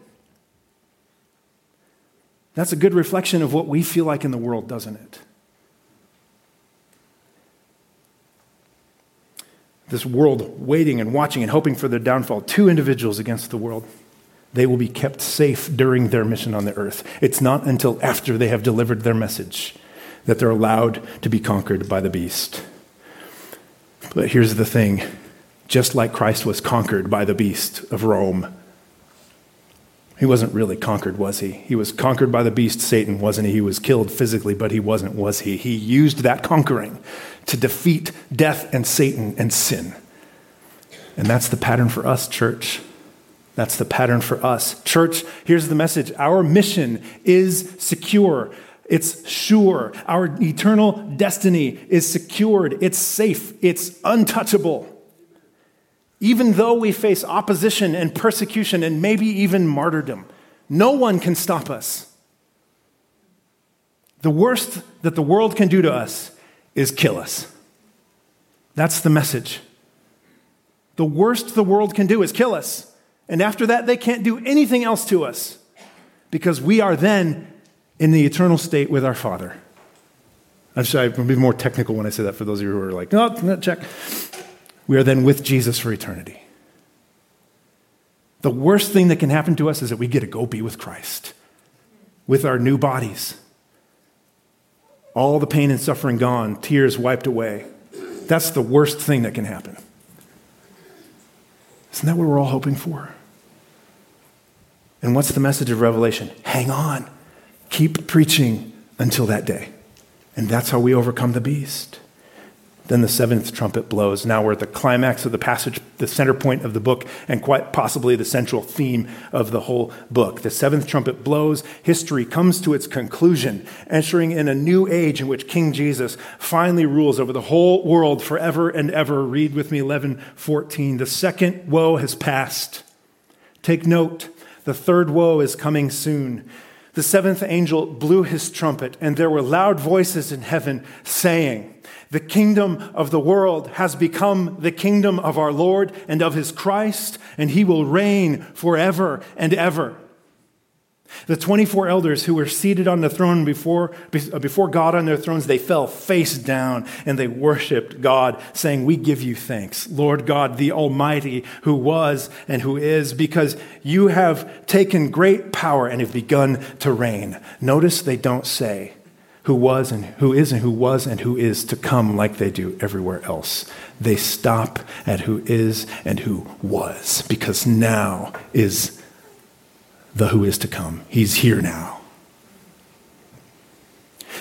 That's a good reflection of what we feel like in the world, doesn't it? This world waiting and watching and hoping for their downfall, two individuals against the world. They will be kept safe during their mission on the earth. It's not until after they have delivered their message that they're allowed to be conquered by the beast. But here's the thing just like Christ was conquered by the beast of Rome, he wasn't really conquered, was he? He was conquered by the beast, Satan, wasn't he? He was killed physically, but he wasn't, was he? He used that conquering to defeat death and Satan and sin. And that's the pattern for us, church. That's the pattern for us. Church, here's the message our mission is secure. It's sure. Our eternal destiny is secured. It's safe. It's untouchable. Even though we face opposition and persecution and maybe even martyrdom, no one can stop us. The worst that the world can do to us is kill us. That's the message. The worst the world can do is kill us. And after that, they can't do anything else to us because we are then in the eternal state with our Father. I'm sorry, I'm be more technical when I say that for those of you who are like, no, check. We are then with Jesus for eternity. The worst thing that can happen to us is that we get to go be with Christ with our new bodies. All the pain and suffering gone, tears wiped away. That's the worst thing that can happen. Isn't that what we're all hoping for? And what's the message of Revelation? Hang on. Keep preaching until that day. And that's how we overcome the beast. Then the seventh trumpet blows. Now we're at the climax of the passage, the center point of the book, and quite possibly the central theme of the whole book. The seventh trumpet blows. History comes to its conclusion, entering in a new age in which King Jesus finally rules over the whole world forever and ever. Read with me 11 14. The second woe has passed. Take note, the third woe is coming soon. The seventh angel blew his trumpet, and there were loud voices in heaven saying, the kingdom of the world has become the kingdom of our Lord and of his Christ, and he will reign forever and ever. The 24 elders who were seated on the throne before, uh, before God on their thrones, they fell face down and they worshiped God, saying, We give you thanks, Lord God, the Almighty, who was and who is, because you have taken great power and have begun to reign. Notice they don't say, who was and who is and who was and who is to come like they do everywhere else. They stop at who is and who was because now is the who is to come. He's here now.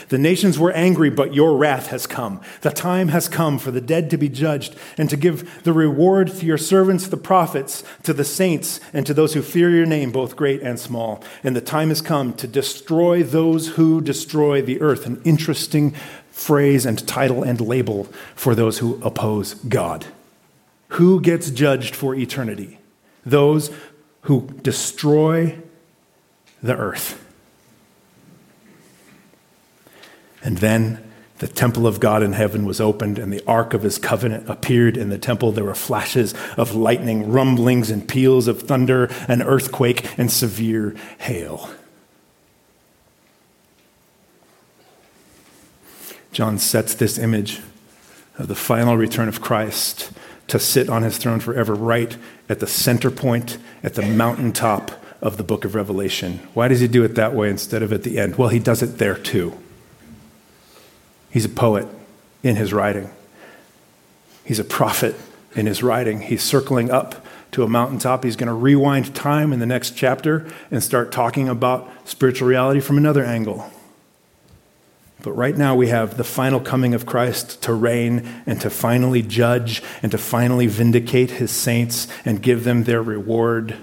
The nations were angry, but your wrath has come. The time has come for the dead to be judged and to give the reward to your servants, the prophets, to the saints, and to those who fear your name, both great and small. And the time has come to destroy those who destroy the earth. An interesting phrase and title and label for those who oppose God. Who gets judged for eternity? Those who destroy the earth. And then the temple of God in heaven was opened, and the ark of his covenant appeared in the temple. There were flashes of lightning, rumblings, and peals of thunder, an earthquake, and severe hail. John sets this image of the final return of Christ to sit on his throne forever, right at the center point, at the mountaintop of the book of Revelation. Why does he do it that way instead of at the end? Well, he does it there too. He's a poet in his writing. He's a prophet in his writing. He's circling up to a mountaintop. He's going to rewind time in the next chapter and start talking about spiritual reality from another angle. But right now, we have the final coming of Christ to reign and to finally judge and to finally vindicate his saints and give them their reward.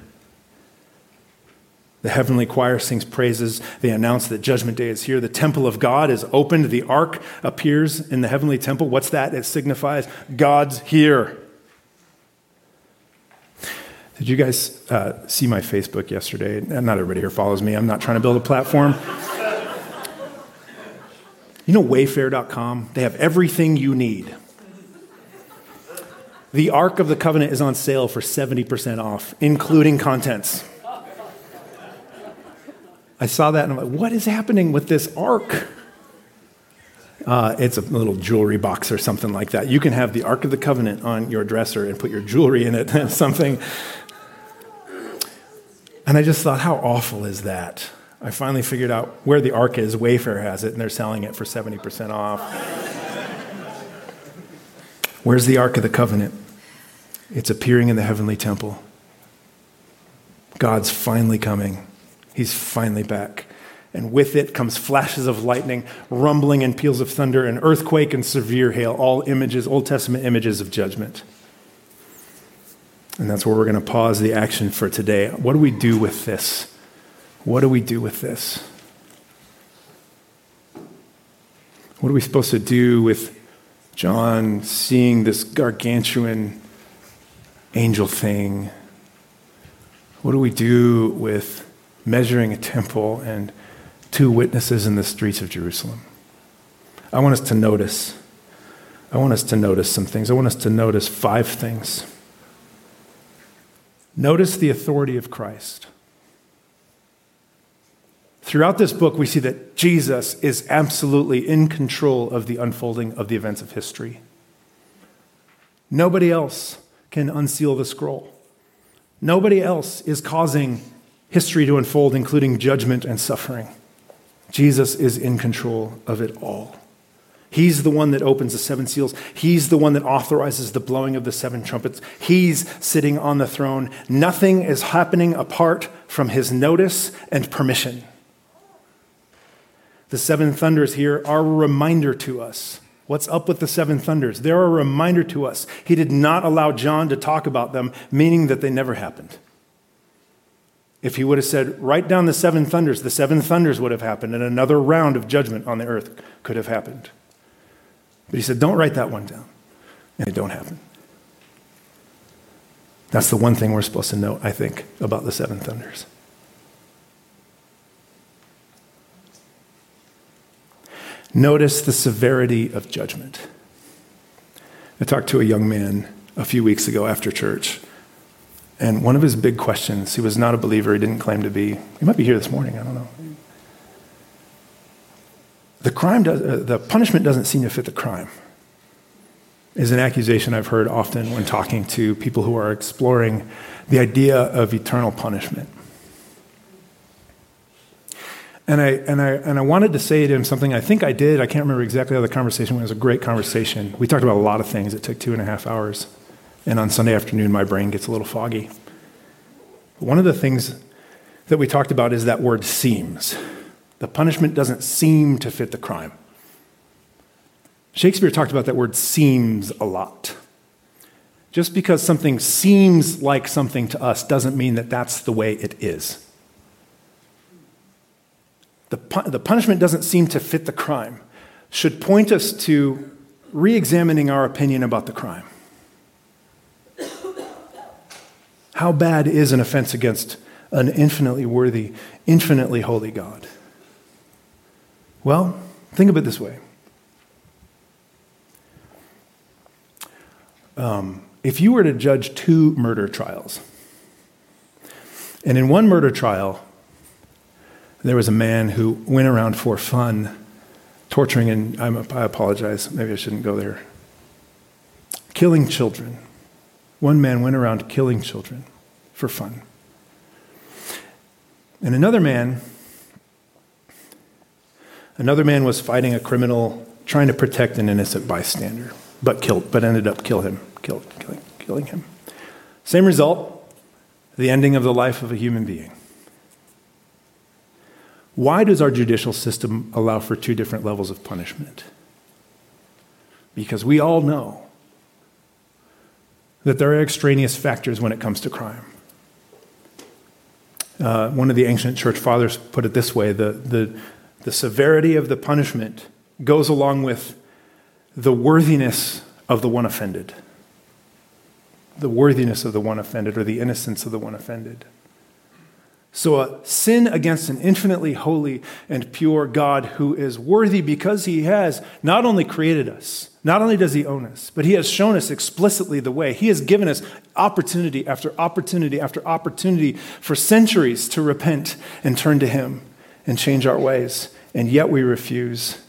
The heavenly choir sings praises. They announce that Judgment Day is here. The temple of God is opened. The ark appears in the heavenly temple. What's that? It signifies God's here. Did you guys uh, see my Facebook yesterday? Not everybody here follows me. I'm not trying to build a platform. you know Wayfair.com? They have everything you need. The Ark of the Covenant is on sale for 70% off, including contents. I saw that and I'm like, what is happening with this ark? Uh, it's a little jewelry box or something like that. You can have the Ark of the Covenant on your dresser and put your jewelry in it, <laughs> something. And I just thought, how awful is that? I finally figured out where the Ark is. Wayfair has it, and they're selling it for 70% off. Where's the Ark of the Covenant? It's appearing in the heavenly temple. God's finally coming. He's finally back. And with it comes flashes of lightning, rumbling and peals of thunder, an earthquake and severe hail, all images, Old Testament images of judgment. And that's where we're going to pause the action for today. What do we do with this? What do we do with this? What are we supposed to do with John seeing this gargantuan angel thing? What do we do with measuring a temple and two witnesses in the streets of Jerusalem. I want us to notice. I want us to notice some things. I want us to notice five things. Notice the authority of Christ. Throughout this book, we see that Jesus is absolutely in control of the unfolding of the events of history. Nobody else can unseal the scroll. Nobody else is causing history to unfold, including judgment and suffering. Jesus is in control of it all. He's the one that opens the seven seals. He's the one that authorizes the blowing of the seven trumpets. He's sitting on the throne. Nothing is happening apart from his notice and permission. The seven thunders here are a reminder to us. What's up with the seven thunders? They're a reminder to us. He did not allow John to talk about them, meaning that they never happened. If he would have said, write down the seven thunders, the seven thunders would have happened, and another round of judgment on the earth could have happened. But he said, don't write that one down. And it don't happen. That's the one thing we're supposed to know, I think, about the seven thunders. Notice the severity of judgment. I talked to a young man a few weeks ago after church, and one of his big questions, he was not a believer, he didn't claim to be. He might be here this morning, I don't know. The crime does, uh, the punishment doesn't seem to fit the crime. Is an accusation I've heard often when talking to people who are exploring the idea of eternal punishment. And I, and, I, and I wanted to say to him something I think I did. I can't remember exactly how the conversation went. It was a great conversation. We talked about a lot of things. It took two and a half hours. And on Sunday afternoon, my brain gets a little foggy. One of the things that we talked about is that word seems. The punishment doesn't seem to fit the crime. Shakespeare talked about that word seems a lot. Just because something seems like something to us doesn't mean that that's the way it is. The, the punishment doesn't seem to fit the crime, should point us to re examining our opinion about the crime. How bad is an offense against an infinitely worthy, infinitely holy God? Well, think of it this way. Um, if you were to judge two murder trials, and in one murder trial, there was a man who went around for fun, torturing, and I'm, I apologize, maybe I shouldn't go there, killing children. One man went around killing children for fun. And another man, another man was fighting a criminal, trying to protect an innocent bystander, but killed, but ended up kill him, killed, killing, killing him. Same result, the ending of the life of a human being. Why does our judicial system allow for two different levels of punishment? Because we all know that there are extraneous factors when it comes to crime. Uh, one of the ancient church fathers put it this way the, the, the severity of the punishment goes along with the worthiness of the one offended. The worthiness of the one offended, or the innocence of the one offended. So, a sin against an infinitely holy and pure God who is worthy because he has not only created us, not only does he own us, but he has shown us explicitly the way. He has given us opportunity after opportunity after opportunity for centuries to repent and turn to him and change our ways. And yet we refuse.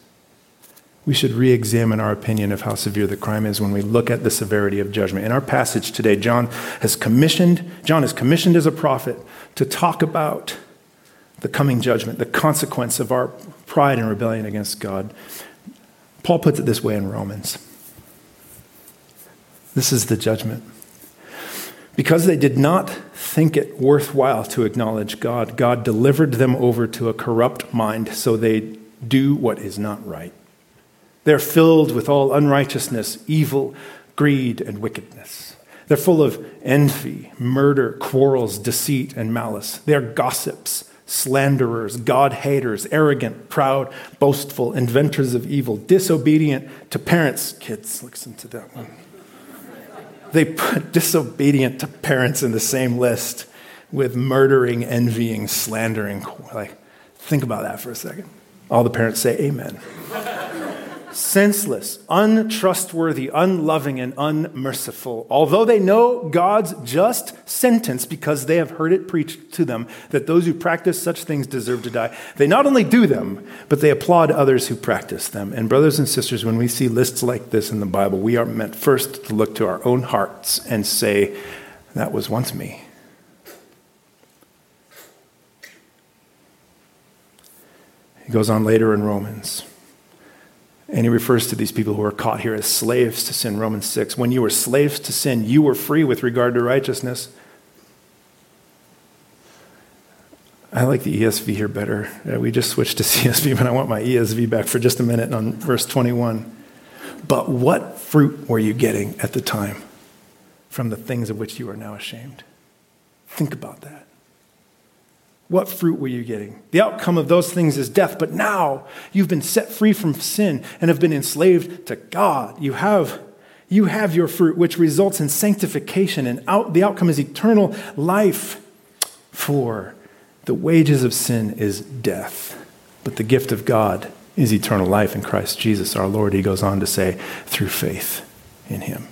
We should re examine our opinion of how severe the crime is when we look at the severity of judgment. In our passage today, John has commissioned, John is commissioned as a prophet to talk about the coming judgment, the consequence of our pride and rebellion against God. Paul puts it this way in Romans this is the judgment. Because they did not think it worthwhile to acknowledge God, God delivered them over to a corrupt mind so they do what is not right. They're filled with all unrighteousness, evil, greed, and wickedness. They're full of envy, murder, quarrels, deceit, and malice. They're gossips, slanderers, God haters, arrogant, proud, boastful, inventors of evil, disobedient to parents. Kids, listen to that one. They put <laughs> disobedient to parents in the same list with murdering, envying, slandering. Like, think about that for a second. All the parents say amen senseless, untrustworthy, unloving, and unmerciful, although they know God's just sentence because they have heard it preached to them that those who practice such things deserve to die, they not only do them, but they applaud others who practice them. And, brothers and sisters, when we see lists like this in the Bible, we are meant first to look to our own hearts and say, That was once me. He goes on later in Romans. And he refers to these people who are caught here as slaves to sin. Romans 6. When you were slaves to sin, you were free with regard to righteousness. I like the ESV here better. Uh, we just switched to <laughs> CSV, but I want my ESV back for just a minute on verse 21. But what fruit were you getting at the time from the things of which you are now ashamed? Think about that. What fruit were you getting? The outcome of those things is death, but now you've been set free from sin and have been enslaved to God. You have, you have your fruit, which results in sanctification, and out, the outcome is eternal life. For the wages of sin is death, but the gift of God is eternal life in Christ Jesus our Lord, he goes on to say, through faith in him.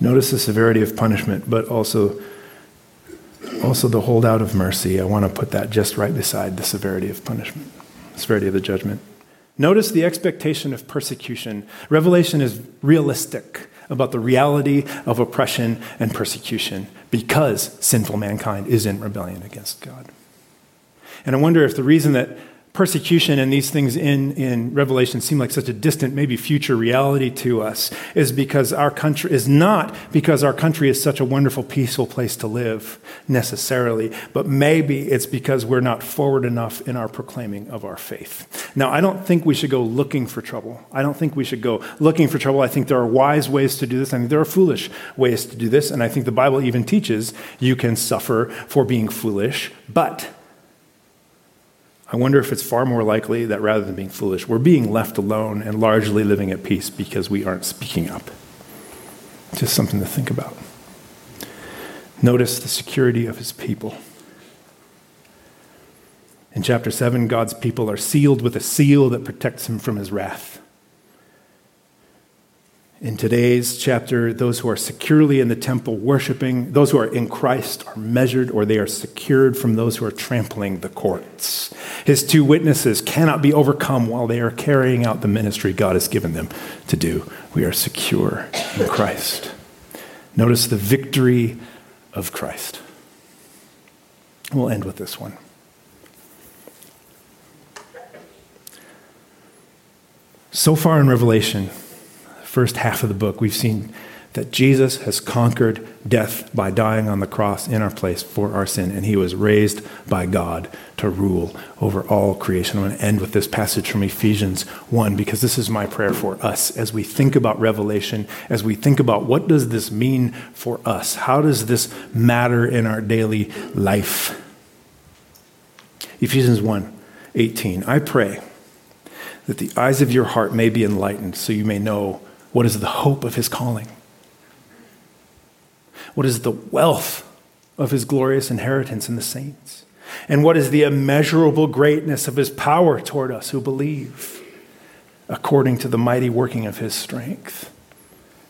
Notice the severity of punishment, but also also, the holdout of mercy, I want to put that just right beside the severity of punishment, severity of the judgment. Notice the expectation of persecution. Revelation is realistic about the reality of oppression and persecution because sinful mankind is in rebellion against God. And I wonder if the reason that persecution and these things in, in Revelation seem like such a distant, maybe future reality to us is because our country is not because our country is such a wonderful, peaceful place to live necessarily, but maybe it's because we're not forward enough in our proclaiming of our faith. Now, I don't think we should go looking for trouble. I don't think we should go looking for trouble. I think there are wise ways to do this. I think there are foolish ways to do this. And I think the Bible even teaches you can suffer for being foolish, but I wonder if it's far more likely that rather than being foolish, we're being left alone and largely living at peace because we aren't speaking up. Just something to think about. Notice the security of his people. In chapter 7, God's people are sealed with a seal that protects him from his wrath. In today's chapter, those who are securely in the temple worshiping, those who are in Christ are measured or they are secured from those who are trampling the courts. His two witnesses cannot be overcome while they are carrying out the ministry God has given them to do. We are secure in Christ. Notice the victory of Christ. We'll end with this one. So far in Revelation, first half of the book, we've seen that Jesus has conquered death by dying on the cross in our place for our sin, and he was raised by God to rule over all creation. I'm going to end with this passage from Ephesians 1 because this is my prayer for us as we think about Revelation, as we think about what does this mean for us? How does this matter in our daily life? Ephesians 1 18. I pray that the eyes of your heart may be enlightened so you may know what is the hope of his calling? What is the wealth of his glorious inheritance in the saints? And what is the immeasurable greatness of his power toward us who believe, according to the mighty working of his strength?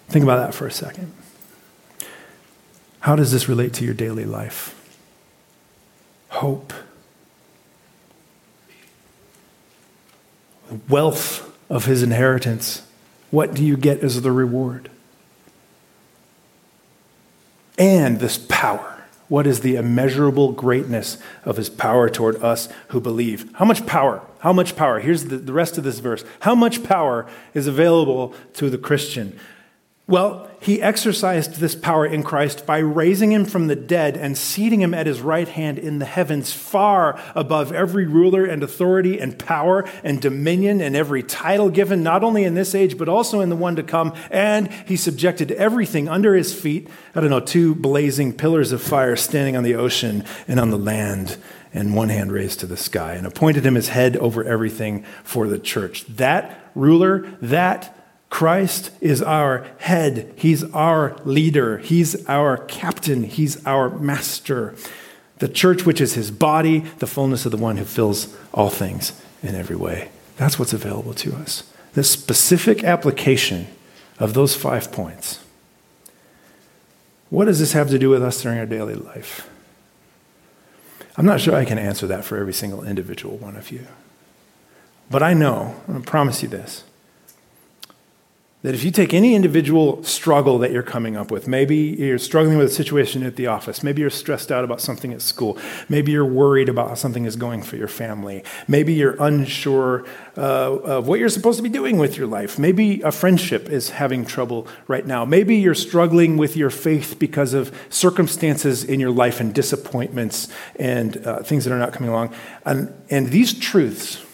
Think about that for a second. How does this relate to your daily life? Hope. The wealth of his inheritance what do you get as the reward? And this power. What is the immeasurable greatness of his power toward us who believe? How much power? How much power? Here's the, the rest of this verse. How much power is available to the Christian? Well, he exercised this power in Christ by raising him from the dead and seating him at his right hand in the heavens, far above every ruler and authority and power and dominion and every title given, not only in this age, but also in the one to come. And he subjected everything under his feet. I don't know, two blazing pillars of fire standing on the ocean and on the land, and one hand raised to the sky, and appointed him as head over everything for the church. That ruler, that Christ is our head. He's our leader. He's our captain. He's our master. The church, which is his body, the fullness of the one who fills all things in every way. That's what's available to us. The specific application of those five points. What does this have to do with us during our daily life? I'm not sure I can answer that for every single individual one of you. But I know, I promise you this that if you take any individual struggle that you're coming up with, maybe you're struggling with a situation at the office, maybe you're stressed out about something at school, maybe you're worried about how something is going for your family, maybe you're unsure uh, of what you're supposed to be doing with your life, maybe a friendship is having trouble right now, maybe you're struggling with your faith because of circumstances in your life and disappointments and uh, things that are not coming along. And, and these truths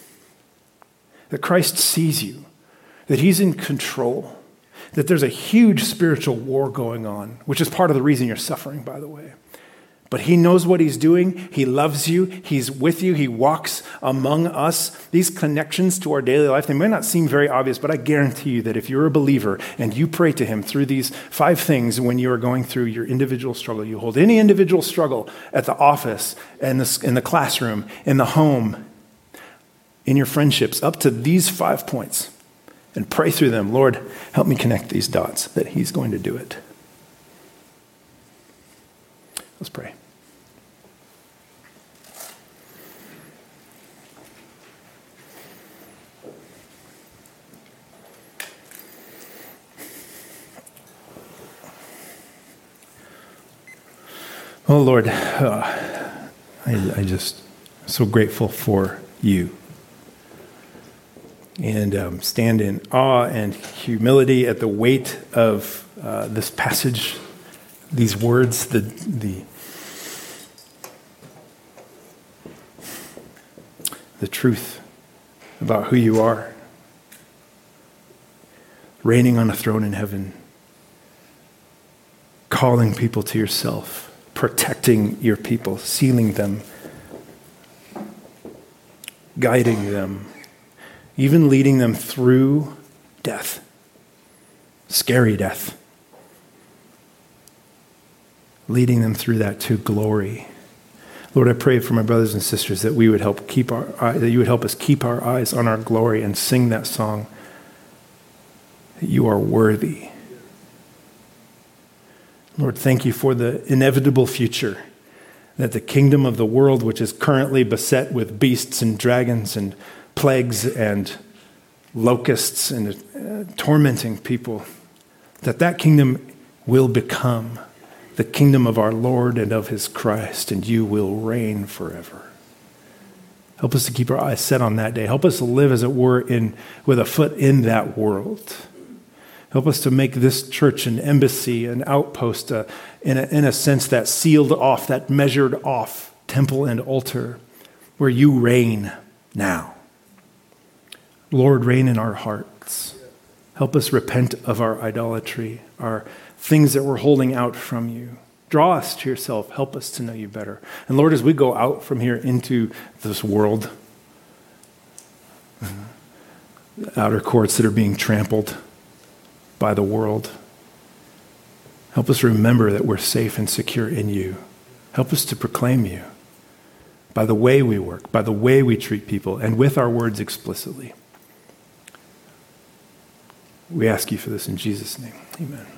that Christ sees you that He's in control, that there's a huge spiritual war going on, which is part of the reason you're suffering, by the way. But He knows what He's doing. He loves you. He's with you. He walks among us. These connections to our daily life, they may not seem very obvious, but I guarantee you that if you're a believer and you pray to Him through these five things when you are going through your individual struggle, you hold any individual struggle at the office, in the, in the classroom, in the home, in your friendships, up to these five points and pray through them. Lord, help me connect these dots that He's going to do it. Let's pray. Oh Lord, uh, I, I just so grateful for you and um, stand in awe and humility at the weight of uh, this passage, these words, the, the, the truth about who you are, reigning on a throne in heaven, calling people to yourself, protecting your people, sealing them, guiding them even leading them through death, scary death, leading them through that to glory. Lord, I pray for my brothers and sisters that we would help keep our uh, that you would help us keep our eyes on our glory and sing that song that you are worthy. Lord, thank you for the inevitable future that the kingdom of the world, which is currently beset with beasts and dragons and plagues and locusts and uh, tormenting people, that that kingdom will become the kingdom of our Lord and of his Christ, and you will reign forever. Help us to keep our eyes set on that day. Help us to live, as it were, in, with a foot in that world. Help us to make this church an embassy, an outpost, in, a, in a sense, that sealed off, that measured off temple and altar where you reign now. Lord, reign in our hearts. Help us repent of our idolatry, our things that we're holding out from you. Draw us to yourself. Help us to know you better. And Lord, as we go out from here into this world, outer courts that are being trampled by the world, help us remember that we're safe and secure in you. Help us to proclaim you by the way we work, by the way we treat people, and with our words explicitly. We ask you for this in Jesus' name. Amen.